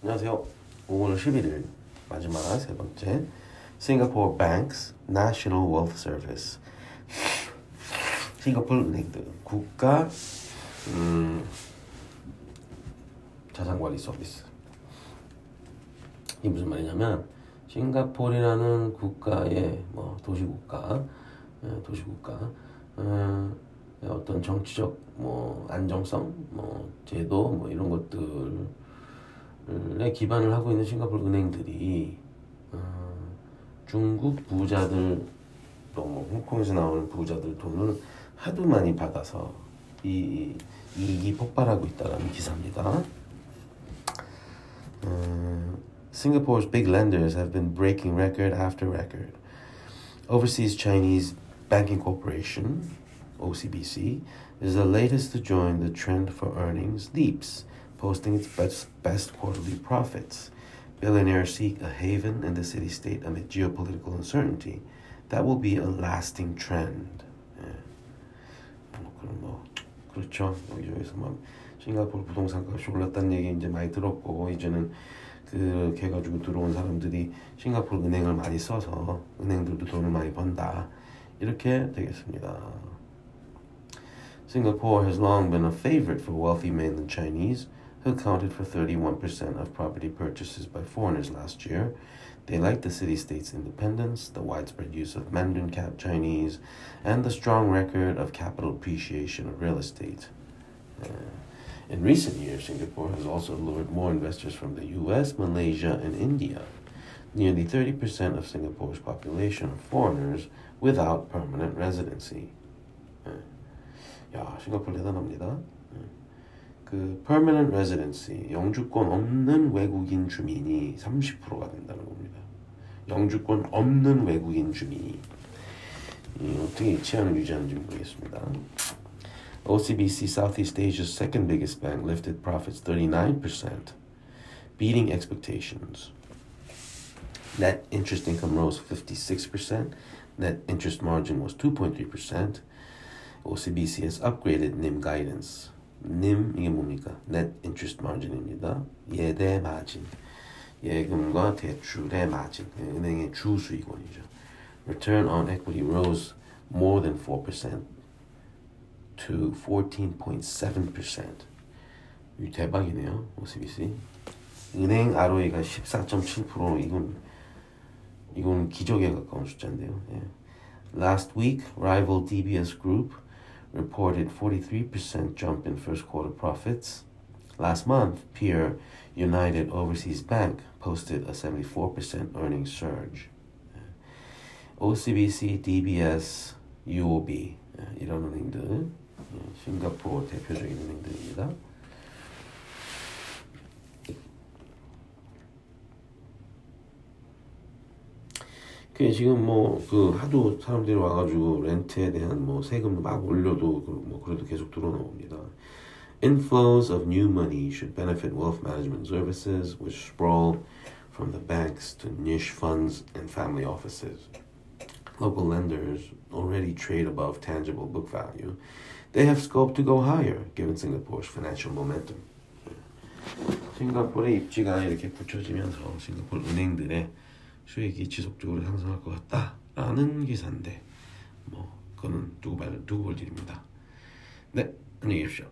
안녕하세요. 5월 11일 마지막 세 번째 Singapore Banks National Wealth Service 싱가포르 은행들 국가 음, 자산관리 서비스 이게 무슨 말이냐면 싱가포르라는 국가의 뭐 도시국가 예, 도시국가 어, 어떤 정치적 뭐 안정성 뭐 제도 뭐 이런 것들 에 기반을 하고 있는 싱가포르 은행들이 어, 중국 부자들 또 뭐 홍콩에서 나오는 부자들 돈을 하도 많이 받아서 이 이익이 폭발하고 있다는 기사입니다. Uh, Singapore's big lenders have been breaking record after record. Overseas Chinese Banking Corporation, OCBC, is the latest to join the trend for earnings leaps, posting its best, best quarterly profits. Billionaires seek a haven in the city state amid geopolitical uncertainty. That will be a lasting trend. 예. 뭐, 그럼 뭐 그렇죠. 여기저기서 막 싱가포르 부동산 값이 올랐다는 얘기 이제 많이 들었고 이제는 그렇게 해가지고 들어온 사람들이 싱가포르 은행을 많이 써서 은행들도 돈을 많이 번다 이렇게 되겠습니다. Singapore has long been a favorite for wealthy mainland Chinese, who accounted for 31% of property purchases by foreigners last year. They like the city state's independence, the widespread use of Mandarin cap Chinese, and the strong record of capital appreciation of real estate. Uh, in recent years, Singapore has also lured more investors from the US, Malaysia, and India. Nearly 30% of Singapore's population are foreigners without permanent residency. 예. 야, 싱가포르 대단합니다. 예. 그 permanent residency, 영주권 없는 외국인 주민이 30%가 된다는 겁니다. 영주권 없는 외국인 주민이 이 어떻게 이 치안을 유지하는지 모르겠습니다. OCBC Southeast Asia's second biggest bank lifted profits 39%, beating expectations. Net interest income rose 56%. Net interest margin was 2.3%. OCBC has upgraded NIM guidance. NIM 이게 뭡니까? Net interest margin입니다. 예대 마진. 예금과 대출의 마진. 은행의 주 수익원이죠. Return on equity rose more than 4% to 14.7%. 이 대박이네요. OCBC. 은행 ROE가 14.7% 이건 이건 기적에 가까운 숫자인데요. 예. Last week, rival DBS Group reported 43% jump in first quarter profits. Last month, peer United Overseas Bank posted a 74% earnings surge. OCBC, DBS, UOB 이런 은행들 싱가포르 대표적인 은행들입니다. 그 지금 뭐 그 하도 사람들이 와가지고 렌트에 대한 뭐 세금도 막 올려도 뭐 그래도 계속 들어나옵니다. Inflows of new money should benefit wealth management services, which sprawl from the banks to niche funds and family offices. Local lenders already trade above tangible book value. They have scope to go higher, given Singapore's financial momentum. 싱가포르의 입지가 이렇게 굳혀지면서 싱가포르 은행들의 수익이 지속적으로 상승할 것 같다라는 기사인데 뭐 그거는 두고 볼 두고 볼 일입니다. 네, 안녕히 계십시오.